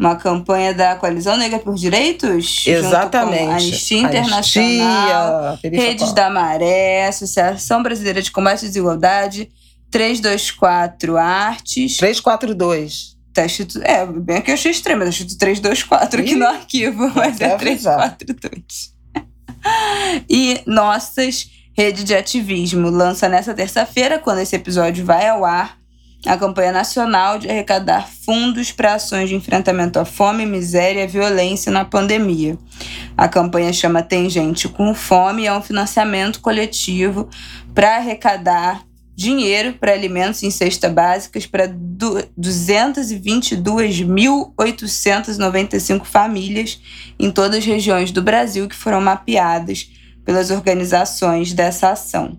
uma campanha da Coalizão Negra por Direitos? Exatamente. Junto Anistia Internacional, Anistia, Redes da Maré, Associação Brasileira de Comércio e Desigualdade, 324 Artes. 342. Tá escrito. É, bem que eu achei estranho, mas tá escrito 324 aqui no arquivo, mas é 342. e nossas rede de ativismo lança nessa terça-feira, quando esse episódio vai ao ar, a campanha nacional de arrecadar fundos para ações de enfrentamento à fome, miséria e violência na pandemia. A campanha chama Tem Gente com Fome e é um financiamento coletivo para arrecadar dinheiro para alimentos em cesta básicas para 222.895 famílias em todas as regiões do Brasil que foram mapeadas pelas organizações dessa ação.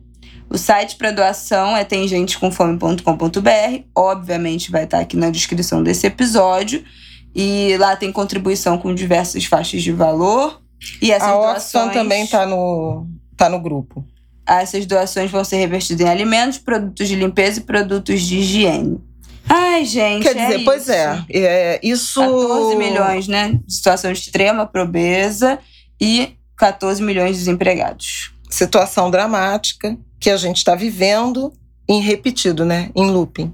O site para doação é temgentecomfome.com.br, obviamente vai estar aqui na descrição desse episódio. E lá tem contribuição com diversas faixas de valor. E essas a doações... Oxfam também está no, tá no grupo. Essas doações vão ser revertidas em alimentos, produtos de limpeza e produtos de higiene. Ai, gente. Quer dizer, é pois isso. é, é. Isso. 14 milhões, né? Situação extrema, pobreza e 14 milhões de desempregados. Situação dramática que a gente está vivendo em repetido, né? Em looping.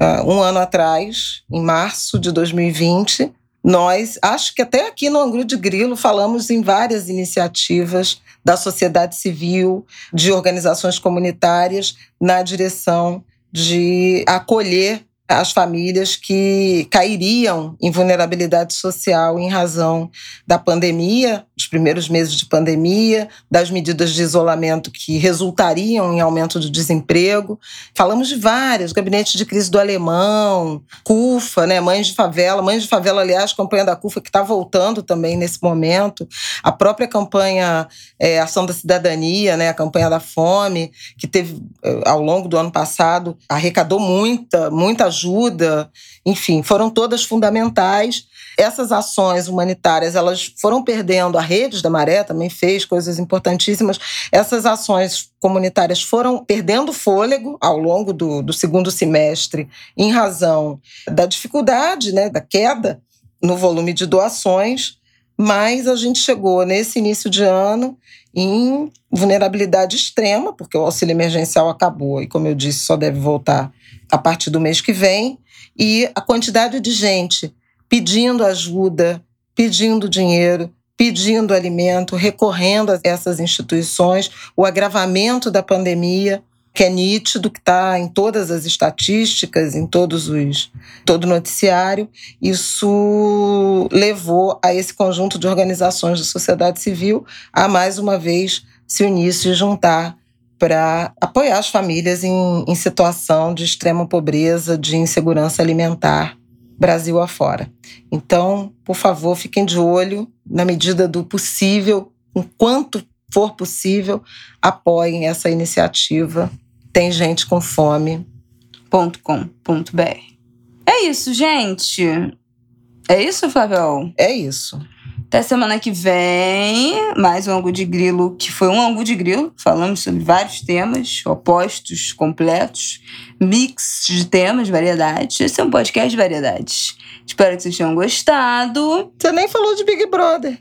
Uh, um ano atrás, em março de 2020, nós, acho que até aqui no Angru de Grilo, falamos em várias iniciativas da sociedade civil, de organizações comunitárias, na direção de acolher as famílias que cairiam em vulnerabilidade social em razão da pandemia, dos primeiros meses de pandemia, das medidas de isolamento que resultariam em aumento do desemprego. Falamos de várias, gabinete de crise do alemão, CUFA, né, Mães de Favela, Mães de Favela, aliás, campanha da CUFA que está voltando também nesse momento, a própria campanha é, Ação da Cidadania, né, a campanha da fome, que teve eh, ao longo do ano passado, arrecadou muita, muita ajuda, enfim, foram todas fundamentais. Essas ações humanitárias, elas foram perdendo, a Redes da Maré também fez coisas importantíssimas. Essas ações comunitárias foram perdendo fôlego ao longo do, do segundo semestre, em razão da dificuldade, né, da queda no volume de doações, mas a gente chegou nesse início de ano em vulnerabilidade extrema, porque o auxílio emergencial acabou e, como eu disse, só deve voltar a partir do mês que vem, e a quantidade de gente pedindo ajuda, pedindo dinheiro, pedindo alimento, recorrendo a essas instituições, o agravamento da pandemia, que é nítido, que está em todas as estatísticas, em todos os todo noticiário, isso levou a esse conjunto de organizações da sociedade civil a mais uma vez se unir, se juntar para apoiar as famílias em, em situação de extrema pobreza, de insegurança alimentar, Brasil afora. Então, por favor, fiquem de olho, na medida do possível, enquanto for possível, apoiem essa iniciativa. Tem gente com fome.com.br. É isso, gente. É isso, Flávio? É isso. Até semana que vem, mais um Angu de Grilo, que foi um Angu de Grilo. Falamos sobre vários temas, opostos, completos, mix de temas, variedades. Esse é um podcast de variedades. Espero que vocês tenham gostado. Você nem falou de Big Brother.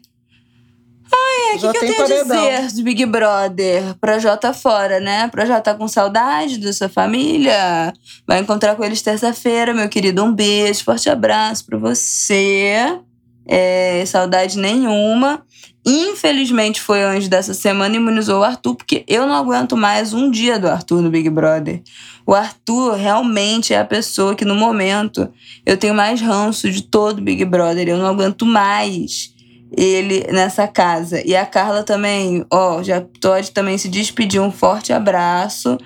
É. O que, que eu tenho paredão. a dizer de Big Brother? Projota fora, né? Projota tá com saudade da sua família. Vai encontrar com eles terça-feira, meu querido. Um beijo, forte abraço pra você é, saudade nenhuma. Infelizmente foi antes dessa semana imunizou o Arthur, porque eu não aguento mais um dia do Arthur no Big Brother. O Arthur realmente é a pessoa que no momento eu tenho mais ranço de todo o Big Brother. Eu não aguento mais ele nessa casa. E a Carla também, ó, já pode também se despedir. Um forte abraço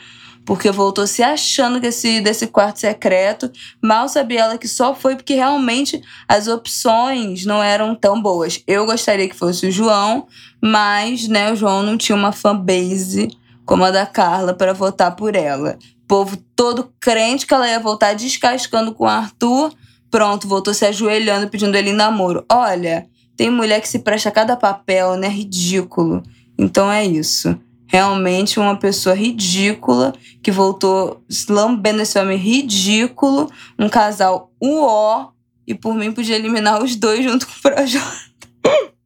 porque voltou se achando que esse desse quarto secreto. Mal sabia ela que só foi porque realmente as opções não eram tão boas. Eu gostaria que fosse o João, mas né, o João não tinha uma fanbase como a da Carla para votar por ela. O povo todo crente que ela ia voltar descascando com o Arthur. Pronto, voltou se ajoelhando pedindo ele namoro. Olha, tem mulher que se presta a cada papel, né? Ridículo. Então é isso realmente uma pessoa ridícula que voltou lambendo esse homem ridículo, um casal uó, e por mim podia eliminar os dois junto com o Projota.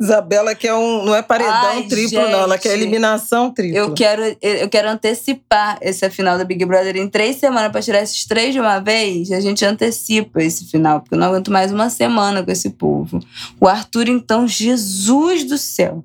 Isabela quer um. Não é paredão Ai, triplo, gente. não. Ela quer eliminação triplo. Eu quero, eu quero antecipar essa final da Big Brother em três semanas pra tirar esses três de uma vez. A gente antecipa esse final, porque eu não aguento mais uma semana com esse povo. O Arthur, então, Jesus do céu.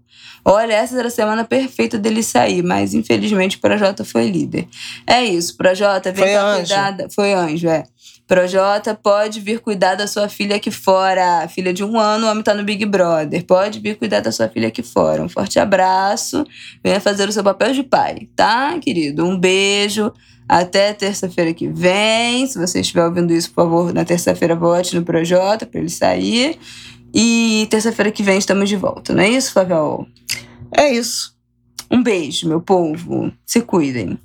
Olha, essa era a semana perfeita dele sair, mas infelizmente o Projota foi líder. É isso, Projota, vem Foi cá anjo. cuidar. Foi anjo, é. Projota pode vir cuidar da sua filha aqui fora. Filha de um ano, o homem tá no Big Brother. Pode vir cuidar da sua filha aqui fora. Um forte abraço. Venha fazer o seu papel de pai, tá, querido? Um beijo. Até terça-feira que vem. Se você estiver ouvindo isso, por favor, na terça-feira vote no Projota pra ele sair. E terça-feira que vem estamos de volta, não é isso, Flavel? É isso. Um beijo, meu povo. Se cuidem.